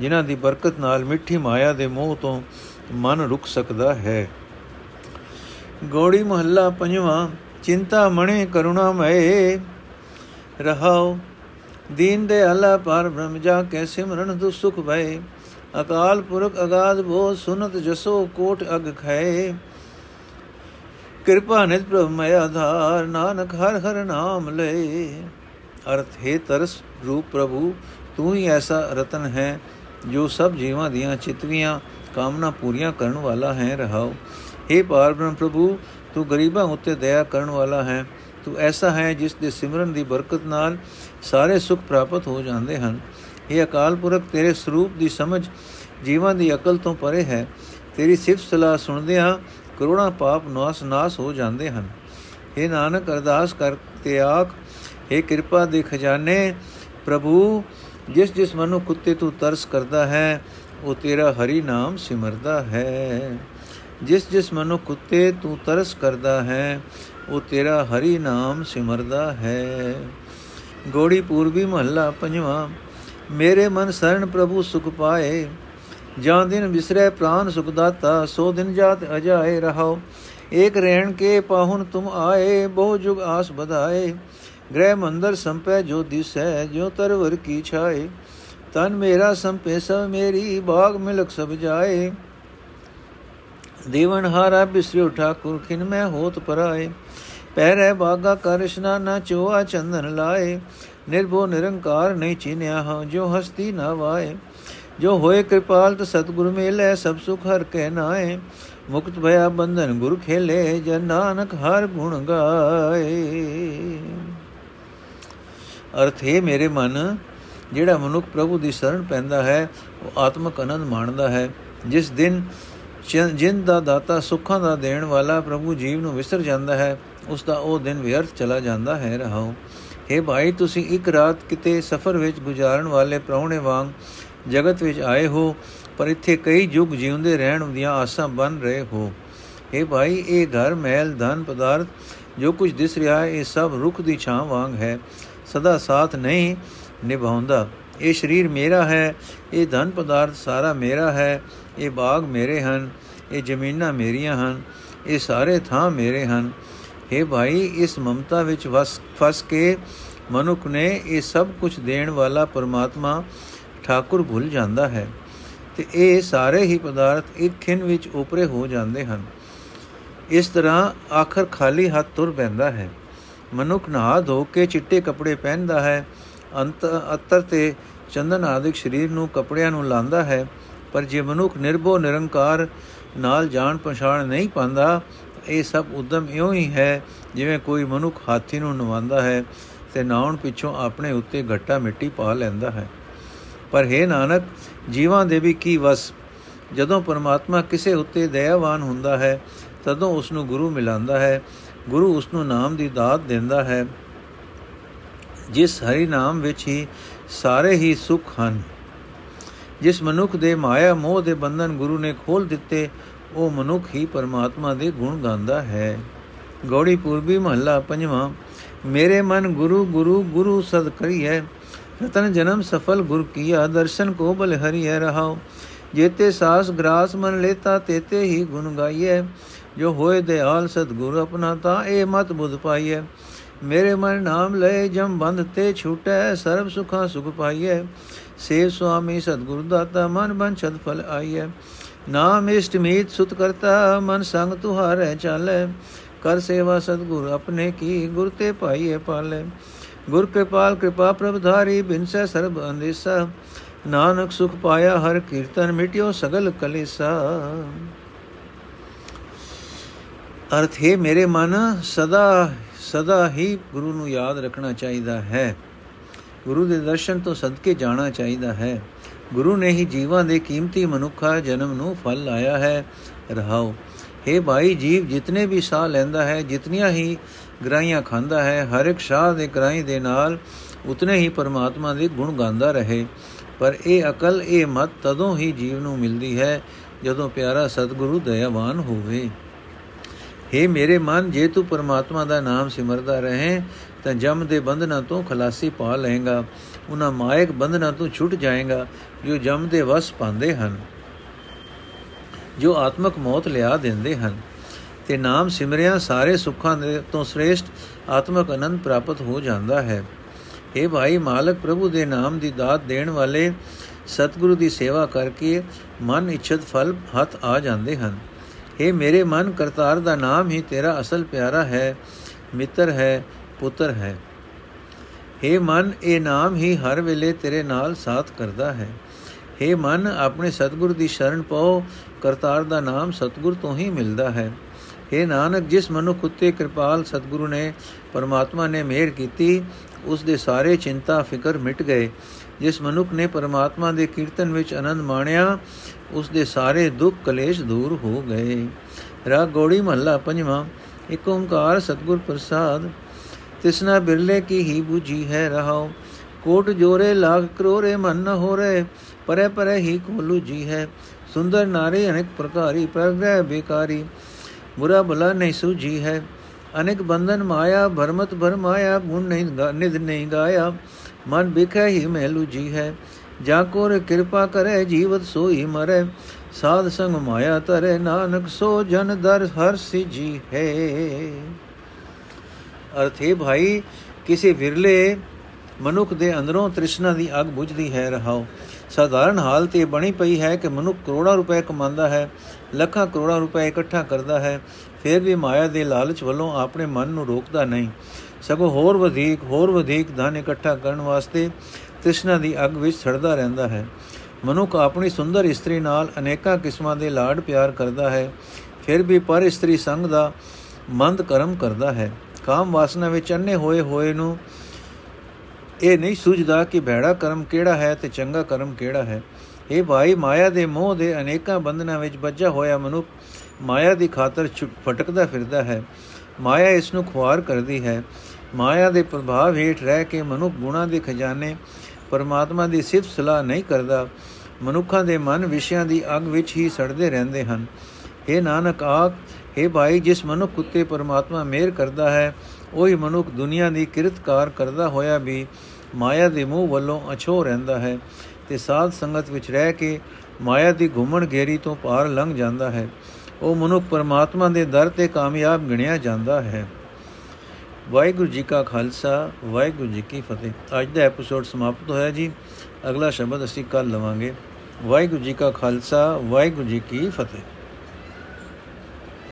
ਜਿਨ੍ਹਾਂ ਦੀ ਬਰਕਤ ਨਾਲ ਮਿੱਠੀ ਮਾਇਆ ਦੇ ਮੋਹ ਤੋਂ ਮਨ ਰੁਕ ਸਕਦਾ ਹੈ। ਗੋੜੀ ਮਹੱਲਾ ਪੰਜਵਾਂ, ਚਿੰਤਾ ਮਣੇ ਕਰੁਣਾ ਮਏ, ਰਹਾਓ, ਦੀਨ ਦੇ ਅਲਾ ਪਰ ਬ੍ਰਹਮ ਜਾ ਕੇ ਸਿਮਰਨ ਦੁ ਸੁਖ ਭਏ, ਅਕਾਲ ਪੁਰਖ ਅਗਾਧ ਬੋ ਸੁਨਤ ਜਸੋ ਕੋਟ ਅਗ ਖਏ। ਕਿਰਪਾ ਨਿਤ ਪ੍ਰਭ ਮੈਂ ਆਧਾਰ, ਨਾਨਕ ਹਰ ਹਰ ਨਾਮ ਲੈ ਅਰਥ ਹੈ ਤਰਸ ਰੂਪ ਪ੍ਰਭੂ, ਤੂੰ ਹੀ ਐਸਾ ਰਤਨ ਹੈ ਜੋ ਸਭ ਜੀਵਾਂ ਦੀਆਂ ਚਿਤਵੀਆਂ ਕਾਮਨਾ ਪੂਰੀਆਂ ਕਰਨ ਵਾਲਾ ਹੈ, ਰਹਾਓ। हे ਪਾਰਬ੍ਰਹਮ ਪ੍ਰਭੂ, ਤੂੰ ਗਰੀਬਾਂ ਉੱਤੇ ਦਇਆ ਕਰਨ ਵਾਲਾ ਹੈ। ਤੂੰ ਐਸਾ ਹੈ ਜਿਸ ਦੇ ਸਿਮਰਨ ਦੀ ਬਰਕਤ ਨਾਲ ਸਾਰੇ ਸੁਖ ਪ੍ਰਾਪਤ ਹੋ ਜਾਂਦੇ ਹਨ। ਇਹ ਅਕਾਲ ਪੁਰਖ, ਤੇਰੇ ਸਰੂਪ ਦੀ ਸਮਝ ਜੀਵਾਂ ਦੀ ਅਕਲ ਤੋਂ ਪਰੇ ਹੈ। ਤੇਰੀ ਸਿਫਤ ਸਲਾਹ ਸੁਣਦਿਆਂ ਕਰੋੜਾਂ ਪਾਪ ਨਾਸ ਨਾਸ ਹੋ ਜਾਂਦੇ ਹਨ। ਇਹ ਨਾਨਕ, ਅਰਦਾਸ ਕਰਤੇ ਆਖ ਇਹ ਕਿਰਪਾ ਦੇ ਖਜ਼ਾਨੇ, ਪ੍ਰਭੂ, ਜਿਸ ਜਿਸ ਮਨੁ ਕੁੱਤੇ ਤੂੰ ਤਰਸ ਕਰਦਾ ਹੈ, ਉਹ ਤੇਰਾ ਹਰੀ ਨਾਮ ਸਿਮਰਦਾ ਹੈ। ਜਿਸ ਜਿਸ ਮਨੁ ਕੁੱਤੇ ਤੂੰ ਤਰਸ ਕਰਦਾ ਹੈ, ਉਹ ਤੇਰਾ ਹਰੀ ਨਾਮ ਸਿਮਰਦਾ ਹੈ। ਗੋੜੀ ਪੂਰਬੀ ਮਹੱਲਾ ਪੰਜਵਾਂ, ਮੇਰੇ ਮਨ ਸਰਨ ਪ੍ਰਭੂ ਸੁਖ ਪਾਏ ਜਾਂ ਦਿਨ ਵਿਸਰੇ ਪ੍ਰਾਨ ਸੁਖ ਦਾਤਾ ਸੋ ਦਿਨ ਜਾਤ ਅਜਾਏ ਰਹਾਓ ਏਕ ਰਹਿਣ ਕੇ ਪਾਹੁਨ ਤੁਮ ਆਏ ਬਹੁ ਜੁਗ ਆਸ ਬਧਾਏ ਗ੍ਰਹਿ ਮੰਦਰ ਸੰਪੈ ਜੋ ਦਿਸੈ ਜੋ ਤਰਵਰ ਕੀ ਛਾਏ ਤਨ ਮੇਰਾ ਸੰਪੇ ਸਭ ਮੇਰੀ ਬਾਗ ਮਿਲਕ ਸਭ ਜਾਏ ਦੇਵਨ ਹਾਰਾ ਬਿਸਰਿਓ ਠਾਕੁਰ ਖਿਨ ਮੈਂ ਹੋਤ ਪਰਾਏ ਪਹਿਰੇ ਬਾਗਾ ਕਰਸ਼ਨਾ ਨਾ ਚੋਆ ਚੰਦਨ ਲਾਏ ਨਿਰਭੋ ਨਿਰੰਕਾਰ ਨਹੀਂ ਚੀਨਿਆ ਹਾਂ ਜੋ ਹਸਤੀ ਨਾ ਵਾਏ ਜੋ ਹੋਏ ਕਿਰਪਾਲ ਤ ਸਤਗੁਰ ਮੇਲੇ, ਸਭ ਸੁਖ ਹਰ ਕਹਿ ਨਾਏ। ਮੁਕਤ ਭਇਆ ਬੰਧਨ ਗੁਰ ਖੇਲੇ, ਜਨ ਨਾਨਕ ਹਰ ਗੁਣ ਗਾਏ। ਅਰਥ ਹੈ ਮੇਰੇ ਮਨ, ਜਿਹੜਾ ਮਨੁੱਖ ਪ੍ਰਭੂ ਦੀ ਸ਼ਰਨ ਪੈਂਦਾ ਹੈ, ਉਹ ਆਤਮਕ ਆਨੰਦ ਮਾਣਦਾ ਹੈ। ਜਿਸ ਦਿਨ ਜਿੰਦ ਦਾ ਦਾਤਾ ਸੁੱਖਾਂ ਦਾ ਦੇਣ ਵਾਲਾ ਪ੍ਰਭੂ ਜੀਵ ਨੂੰ ਵਿਸਰ ਜਾਂਦਾ ਹੈ, ਉਸ ਦਾ ਉਹ ਦਿਨ ਵਿਅਰਥ ਚਲਾ ਜਾਂਦਾ ਹੈ ਰਹਾਓ हे ਭਾਈ, ਤੁਸੀਂ ਇੱਕ ਰਾਤ ਕਿਤੇ ਸਫ਼ਰ ਵਿੱਚ ਗੁਜ਼ਾਰਨ ਵਾਲੇ ਪ੍ਰਾਹੁਣੇ ਵਾਂਗ ਜਗਤ ਵਿੱਚ ਆਏ ਹੋ, ਪਰ ਇੱਥੇ ਕਈ ਯੁੱਗ ਜਿਉਂਦੇ ਰਹਿਣ ਦੀਆਂ ਆਸਾਂ ਬਨ ਰਹੇ ਹੋ। हे ਭਾਈ, ਇਹ ਘਰ, ਮਹਿਲ, ਧਨ, ਪਦਾਰਥ, ਜੋ ਕੁਝ ਦਿਸ ਰਿਹਾ ਹੈ, ਇਹ ਸਭ ਰੁੱਖ ਦੀ ਛਾਂ ਵਾਂਗ ਹੈ। ਸਦਾ ਸਾਥ ਨਹੀਂ ਨਿਭਾਉਂਦਾ। ਇਹ ਸਰੀਰ ਮੇਰਾ ਹੈ, ਇਹ ਧਨ ਪਦਾਰਥ ਸਾਰਾ ਮੇਰਾ ਹੈ, ਇਹ ਬਾਗ ਮੇਰੇ ਹਨ, ਇਹ ਜ਼ਮੀਨਾਂ ਮੇਰੀਆਂ ਹਨ, ਇਹ ਸਾਰੇ ਥਾਂ ਮੇਰੇ ਹਨ। हे ਭਾਈ, ਇਸ ਮਮਤਾ ਵਿੱਚ ਫਸ ਕੇ ਮਨੁੱਖ ਨੇ ਇਹ ਸਭ ਕੁਝ ਦੇਣ ਵਾਲਾ ਪਰਮਾਤਮਾ ਠਾਕੁਰ ਭੁੱਲ ਜਾਂਦਾ ਹੈ ਤੇ ਇਹ ਸਾਰੇ ਹੀ ਪਦਾਰਥ ਇੱਕ ਖਿੰ ਵਿੱਚ ਉਪਰੇ ਹੋ ਜਾਂਦੇ ਹਨ। ਇਸ ਤਰ੍ਹਾਂ ਆਖਰ ਖਾਲੀ ਹੱਥ ਤੁਰ ਪੈਂਦਾ ਹੈ। ਮਨੁੱਖ ਨਹਾ ਧੋ ਕੇ ਚਿੱਟੇ ਕੱਪੜੇ ਪਹਿਨਦਾ ਹੈ, ਅੰਤ ਅਤਰ ਤੇ ਚੰਦਨ ਆਦਿਕ ਸਰੀਰ ਨੂੰ ਕੱਪੜਿਆਂ ਨੂੰ ਲਾਂਦਾ ਹੈ, ਪਰ ਜੇ ਮਨੁੱਖ ਨਿਰਭਉ ਨਿਰੰਕਾਰ ਨਾਲ ਜਾਣ ਪਛਾਣ ਨਹੀਂ ਪਾਉਂਦਾ ਇਹ ਸਭ ਉਦਮ ਇਉਂ ਹੀ ਹੈ ਜਿਵੇਂ ਕੋਈ ਮਨੁੱਖ ਹਾਥੀ ਨੂੰ ਨਵਾਉਂਦਾ ਹੈ ਤੇ ਨਾਉਣ ਪਿੱਛੋਂ ਆਪਣੇ ਉੱਤੇ ਘੱਟਾ ਮਿੱਟੀ ਪਾ ਲੈਂਦਾ ਹੈ। ਪਰ ਹੈ ਨਾਨਕ, ਜੀਵਾਂ ਦੇ ਵੀ ਕੀ ਵਸ? ਜਦੋਂ ਪਰਮਾਤਮਾ ਕਿਸੇ ਉੱਤੇ ਦਇਆਵਾਨ ਹੁੰਦਾ ਹੈ, ਤਦੋਂ ਉਸ ਨੂੰ ਗੁਰੂ ਮਿਲਾਂਦਾ ਹੈ। ਗੁਰੂ ਉਸ ਨੂੰ ਨਾਮ ਦੀ ਦਾਤ ਦਿੰਦਾ ਹੈ। ਜਿਸ ਹਰੀ ਨਾਮ ਵਿੱਚ ਹੀ ਸਾਰੇ ਹੀ ਸੁਖ ਹਨ। ਜਿਸ ਮਨੁੱਖ ਦੇ ਮਾਇਆ ਮੋਹ ਦੇ ਬੰਧਨ ਗੁਰੂ ਨੇ ਖੋਲ ਦਿੱਤੇ, ਉਹ ਮਨੁੱਖ ਹੀ ਪਰਮਾਤਮਾ ਦੇ ਗੁਣ ਗਾਉਂਦਾ ਹੈ। ਗੌੜੀ ਪੂਰਬੀ ਮਹੱਲਾ ਪੰਜਵਾਂ, ਮੇਰੇ ਮਨ ਗੁਰੂ ਗੁਰੂ ਗੁਰੂ ਸਦ ਕਰੀਐ ਰਤਨ ਜਨਮ ਸਫਲ ਗੁਰ ਕੀਆ, ਦਰਸ਼ਨ ਕੋ ਬਲ ਹਰੀਐ ਰਹਾਉ। ਜੇਤੇ ਸਾਸ ਗ੍ਰਾਸ ਮਨ ਲੇਤਾ, ਤੇਤੇ ਹੀ ਗੁਣ ਗਾਈਐ। ਜੋ ਹੋਏ ਦਿਆਲ ਸਤਗੁਰ ਆਪਣਾ ਤਾਂ, ਇਹ ਮਤ ਬੁੱਧ ਪਾਈਐ। ਮੇਰੇ ਮਨ ਨਾਮ ਲੈ ਜਮ ਬੰਧ ਤੇ ਛੂਟੈ, ਸਰਬ ਸੁਖਾਂ ਸੁਖ ਪਾਈਐ। ਸੇ ਸੁਆਮੀ ਸਤਗੁਰ ਦਾਤਾ, ਮਨ ਬਨ ਛਦ ਫਲ ਆਈਐ। ਨਾਮ ਇਸ਼ਟ ਮੀਤ ਸੁਤ ਕਰਤਾ, ਮਨ ਸੰਗ ਤੁਹਾਰੇ ਚਾਲੇ। ਕਰ ਸੇਵਾ ਸਤਗੁਰ ਆਪਣੇ ਕੀ, ਗੁਰ ਤੇ ਪਾਈਏ ਪਾਲੇ। ਗੁਰ ਕਿਰਪਾਲ ਕਿਰਪਾ ਪ੍ਰਭ ਧਾਰੀ ਬਿਨਸੈ ਸਰਬ ਅੰਦੇਸਾ। ਨਾਨਕ ਸੁਖ ਪਾਇਆ ਹਰ ਕੀਰਤਨ ਮਿਟਿਓ ਸਗਲ ਕਲੇਸਾ। ਅਰਥ, ਹੈ ਮੇਰੇ ਮਨ, ਸਦਾ ਸਦਾ ਹੀ ਗੁਰੂ ਨੂੰ ਯਾਦ ਰੱਖਣਾ ਚਾਹੀਦਾ ਹੈ। ਗੁਰੂ ਦੇ ਦਰਸ਼ਨ ਤੋਂ ਸਦਕੇ ਜਾਣਾ ਚਾਹੀਦਾ ਹੈ। ਗੁਰੂ ਨੇ ਹੀ ਜੀਵਾਂ ਦੇ ਕੀਮਤੀ ਮਨੁੱਖਾ ਜਨਮ ਨੂੰ ਫਲ ਲਾਇਆ ਹੈ। ਰਹਾਓ हे ਭਾਈ, ਜੀਵ ਜਿਤਨੇ ਵੀ ਸਾਹ ਲੈਂਦਾ ਹੈ, ਜਿਤਨੀਆਂ ਹੀ ਗਰਾਈਆਂ ਖਾਂਦਾ ਹੈ, ਹਰ ਇੱਕ ਸਾਹ ਦੇ ਗਰਾਈ ਦੇ ਨਾਲ ਉਤਨੇ ਹੀ ਪਰਮਾਤਮਾ ਦੇ ਗੁਣ ਗਾਉਂਦਾ ਰਹੇ। ਪਰ ਇਹ ਅਕਲ, ਇਹ ਮਤ ਤਦੋਂ ਹੀ ਜੀਵ ਨੂੰ ਮਿਲਦੀ ਹੈ ਜਦੋਂ ਪਿਆਰਾ ਸਤਿਗੁਰੂ ਦਇਆਵਾਨ ਹੋਵੇ। हे ਮੇਰੇ ਮਨ, ਜੇ ਤੂੰ ਪਰਮਾਤਮਾ ਦਾ ਨਾਮ ਸਿਮਰਦਾ ਰਹੇ, ਤਾਂ ਜਮ ਦੇ ਬੰਧਨਾਂ ਤੋਂ ਖਲਾਸੀ ਪਾ ਲਏਗਾ। ਉਹਨਾਂ ਮਾਇਕ ਬੰਧਨਾਂ ਤੋਂ ਛੁੱਟ ਜਾਏਗਾ, ਜੋ ਜਮ ਦੇ ਵਸ ਪਾਉਂਦੇ ਹਨ, ਜੋ ਆਤਮਕ ਮੌਤ ਲਿਆ ਦਿੰਦੇ ਹਨ। ਤੇ ਨਾਮ ਸਿਮਰਿਆ ਸਾਰੇ ਸੁੱਖਾਂ ਦੇ ਤੋਂ ਸ੍ਰੇਸ਼ਟ ਆਤਮਕ ਆਨੰਦ ਪ੍ਰਾਪਤ ਹੋ ਜਾਂਦਾ ਹੈ اے ਭਾਈ ਮਾਲਕ ਪ੍ਰਭੂ ਦੇ ਨਾਮ ਦੀ ਦਾਤ ਦੇਣ ਵਾਲੇ ਸਤਿਗੁਰੂ ਦੀ ਸੇਵਾ ਕਰਕੇ ਮਨ ਇਛਤ ਫਲ ਹੱਥ ਆ ਜਾਂਦੇ ਹਨ हे ਮੇਰੇ ਮਨ ਕਰਤਾਰ ਦਾ ਨਾਮ ਹੀ ਤੇਰਾ ਅਸਲ ਪਿਆਰਾ ਹੈ ਮਿੱਤਰ ਹੈ ਪੁੱਤਰ ਹੈ हे ਮਨ ਇਹ ਨਾਮ ਹੀ ਹਰ ਵੇਲੇ ਤੇਰੇ ਨਾਲ ਸਾਥ ਕਰਦਾ ਹੈ हे ਮਨ ਆਪਣੇ ਸਤਿਗੁਰ ਦੀ ਸ਼ਰਨ ਪਾਓ ਕਰਤਾਰ ਦਾ ਨਾਮ ਸਤਿਗੁਰ ਤੋਂ ਹੀ ਮਿਲਦਾ ਹੈ हे ਨਾਨਕ, ਜਿਸ ਮਨੁੱਖ ਉਤੇ ਕਿਰਪਾਲ ਸਤਿਗੁਰੂ ਨੇ, ਪਰਮਾਤਮਾ ਨੇ ਮਿਹਰ ਕੀਤੀ, ਉਸ ਦੇ ਸਾਰੇ ਚਿੰਤਾ, ਫਿਕਰ ਮਿਟ ਗਏ। ਜਿਸ ਮਨੁੱਖ ਨੇ ਪਰਮਾਤਮਾ ਦੇ ਕੀਰਤਨ ਵਿੱਚ ਆਨੰਦ ਮਾਣਿਆ, ਉਸ ਦੇ ਸਾਰੇ ਦੁੱਖ ਕਲੇਸ਼ ਦੂਰ ਹੋ ਗਏ। ਰਾਗ ਗੋੜੀ ਮਹੱਲਾ ਪੰਜਵਾਂ, ਇਕ ਓੰਕਾਰ ਸਤਗੁਰ ਪ੍ਰਸਾਦ, ਤਿਸਨਾ ਬਿਰਲੇ ਕੀ ਹੀ 부ਜੀ ਹੈ ਰਹਾਉ। ਕੋਟ ਜੋਰੇ, ਲਾਗ ਕਰੋਰੇ, ਮਨ ਨ ਹੋਰੇ, ਪਰੇ ਪਰੇ ਹੀ ਕੋਲੂ ਜੀ ਹੈ। ਸੁੰਦਰ ਨਾਰੇ ਅਨੇਕ ਪ੍ਰਕਾਰੀ, ਪ੍ਰਗ੍ਰਹਿ ਬੇਕਾਰੀ। ਬੁਰਾ ਭਲਾ ਨਹੀਂ ਸੂਜੀ ਹੈ। ਅਨੇਕ ਬੰਧਨ ਮਾਇਆ, ਭਰਮਤ ਭਰਮਾਇਆ ਗੁਣ ਨਹੀਂ ਨਿਧ ਨਹੀਂ ਗਾਇਆ। ਮਨ ਬਿਖੈ ਹੀ ਮਹਿਲੂ ਜੀ ਹੈ। ਜਾ ਕੋਰ ਕਿਰਪਾ ਕਰੇ, ਜੀਵਤ ਸੋਈ ਮਰੇ। ਸਾਧ ਸੰਗ ਮਾਇਆ ਤਰੇ ਨਾਨਕ ਸੋ ਜਨ ਦਰ ਹਰ ਸਿਜੀ ਹੈ। ਅਰਥੇ ਭਾਈ, ਕਿਸੇ ਵਿਰਲੇ ਮਨੁੱਖ ਦੇ ਅੰਦਰੋਂ ਤ੍ਰਿਸ਼ਨਾ ਦੀ ਅਗ ਬੁਝਦੀ ਹੈ, ਰਹਾਓ। ਸਾਧਾਰਨ ਹਾਲਤ ਇਹ ਬਣੀ ਪਈ ਹੈ ਕਿ ਮਨੁੱਖ ਕਰੋੜਾਂ ਰੁਪਏ ਕਮਾਉਂਦਾ ਹੈ, ਲੱਖਾਂ ਕਰੋੜਾਂ ਰੁਪਏ ਇਕੱਠਾ ਕਰਦਾ ਹੈ, ਫਿਰ ਵੀ ਮਾਇਆ ਦੇ ਲਾਲਚ ਵੱਲੋਂ ਆਪਣੇ ਮਨ ਨੂੰ ਰੋਕਦਾ ਨਹੀਂ। ਸਗੋਂ ਹੋਰ ਵਧੇਕ ਹੋਰ ਵਧੇਕ ਧਨ ਇਕੱਠਾ ਕਰਨ ਵਾਸਤੇ ਤ੍ਰਿਸ਼ਨਾ ਦੀ ਅਗ ਵਿੱਚ ਸੜਦਾ ਰਹਿੰਦਾ ਹੈ। ਮਨੁੱਖ ਆਪਣੀ ਸੁੰਦਰ ਇਸਤਰੀ ਨਾਲ ਅਨੇਕਾਂ ਕਿਸਮਾਂ ਦੇ ਲਾਡ ਪਿਆਰ ਕਰਦਾ ਹੈ, ਫਿਰ ਵੀ ਪਰ ਇਸਤਰੀ ਸੰਗ ਦਾ ਮੰਦ ਕਰਮ ਕਰਦਾ ਹੈ। ਕਾਮ ਵਾਸਨਾ ਵਿੱਚ ਅੰਨੇ ਹੋਏ ਹੋਏ ਨੂੰ ਇਹ ਨਹੀਂ ਸੁਝਦਾ ਕਿ ਭੈੜਾ ਕਰਮ ਕਿਹੜਾ ਹੈ ਤੇ ਚੰਗਾ ਕਰਮ ਕਿਹੜਾ ਹੈ। ਇਹ ਭਾਈ, ਮਾਇਆ ਦੇ ਮੋਹ ਦੇ ਅਨੇਕਾਂ ਬੰਧਨਾਂ ਵਿੱਚ ਬੱਝਾ ਹੋਇਆ ਮਨੁੱਖ ਮਾਇਆ ਦੀ ਖਾਤਰ ਫਟਕਦਾ ਫਿਰਦਾ ਹੈ। ਮਾਇਆ ਇਸ ਨੂੰ ਖੁਆਰ ਕਰਦੀ ਹੈ। ਮਾਇਆ ਦੇ ਪ੍ਰਭਾਵ ਹੇਠ ਰਹਿ ਕੇ ਮਨੁੱਖ ਗੁਣਾ ਦੇ ਖਜ਼ਾਨੇ, ਪਰਮਾਤਮਾ ਦੀ ਸਿਫਤ ਸਲਾਹ ਨਹੀਂ ਕਰਦਾ। ਮਨੁੱਖਾਂ ਦੇ ਮਨ ਵਿਸ਼ਿਆਂ ਦੀ ਅਗ ਵਿੱਚ ਹੀ ਸੜਦੇ ਰਹਿੰਦੇ ਹਨ। ਇਹ ਨਾਨਕ ਆਖ हे ਭਾਈ, ਜਿਸ ਮਨੁੱਖ ਉਤੇ ਪਰਮਾਤਮਾ ਮਿਹਰ ਕਰਦਾ ਹੈ, ਉਹੀ ਮਨੁੱਖ ਦੁਨੀਆ ਦੀ ਕਿਰਤਕਾਰ ਕਰਦਾ ਹੋਇਆ ਵੀ ਮਾਇਆ ਦੇ ਮੂਹ ਵੱਲੋਂ ਅਛੋ ਰਹਿੰਦਾ ਹੈ ਤੇ ਸਾਧ ਸੰਗਤ ਵਿੱਚ ਰਹਿ ਕੇ ਮਾਇਆ ਦੀ ਘੁੰਮਣ ਘੇਰੀ ਤੋਂ ਪਾਰ ਲੰਘ ਜਾਂਦਾ ਹੈ। ਉਹ ਮਨੁੱਖ ਪਰਮਾਤਮਾ ਦੇ ਦਰ ਤੇ ਕਾਮਯਾਬ ਗਿਣਿਆ ਜਾਂਦਾ ਹੈ। ਵਾਹਿਗੁਰੂ ਜੀ ਕਾ ਖਾਲਸਾ, ਵਾਹਿਗੁਰੂ ਜੀ ਕੀ ਫਤਿਹ। ਅੱਜ ਦਾ ਐਪੀਸੋਡ ਸਮਾਪਤ ਹੋਇਆ ਜੀ। ਅਗਲਾ ਸ਼ਬਦ ਅਸੀਂ ਕੱਲ ਲਵਾਂਗੇ। ਵਾਹਿਗੁਰੂ ਜੀ ਕਾ ਖਾਲਸਾ, ਵਾਹਿਗੁਰੂ ਜੀ ਕੀ ਫਤਿਹ।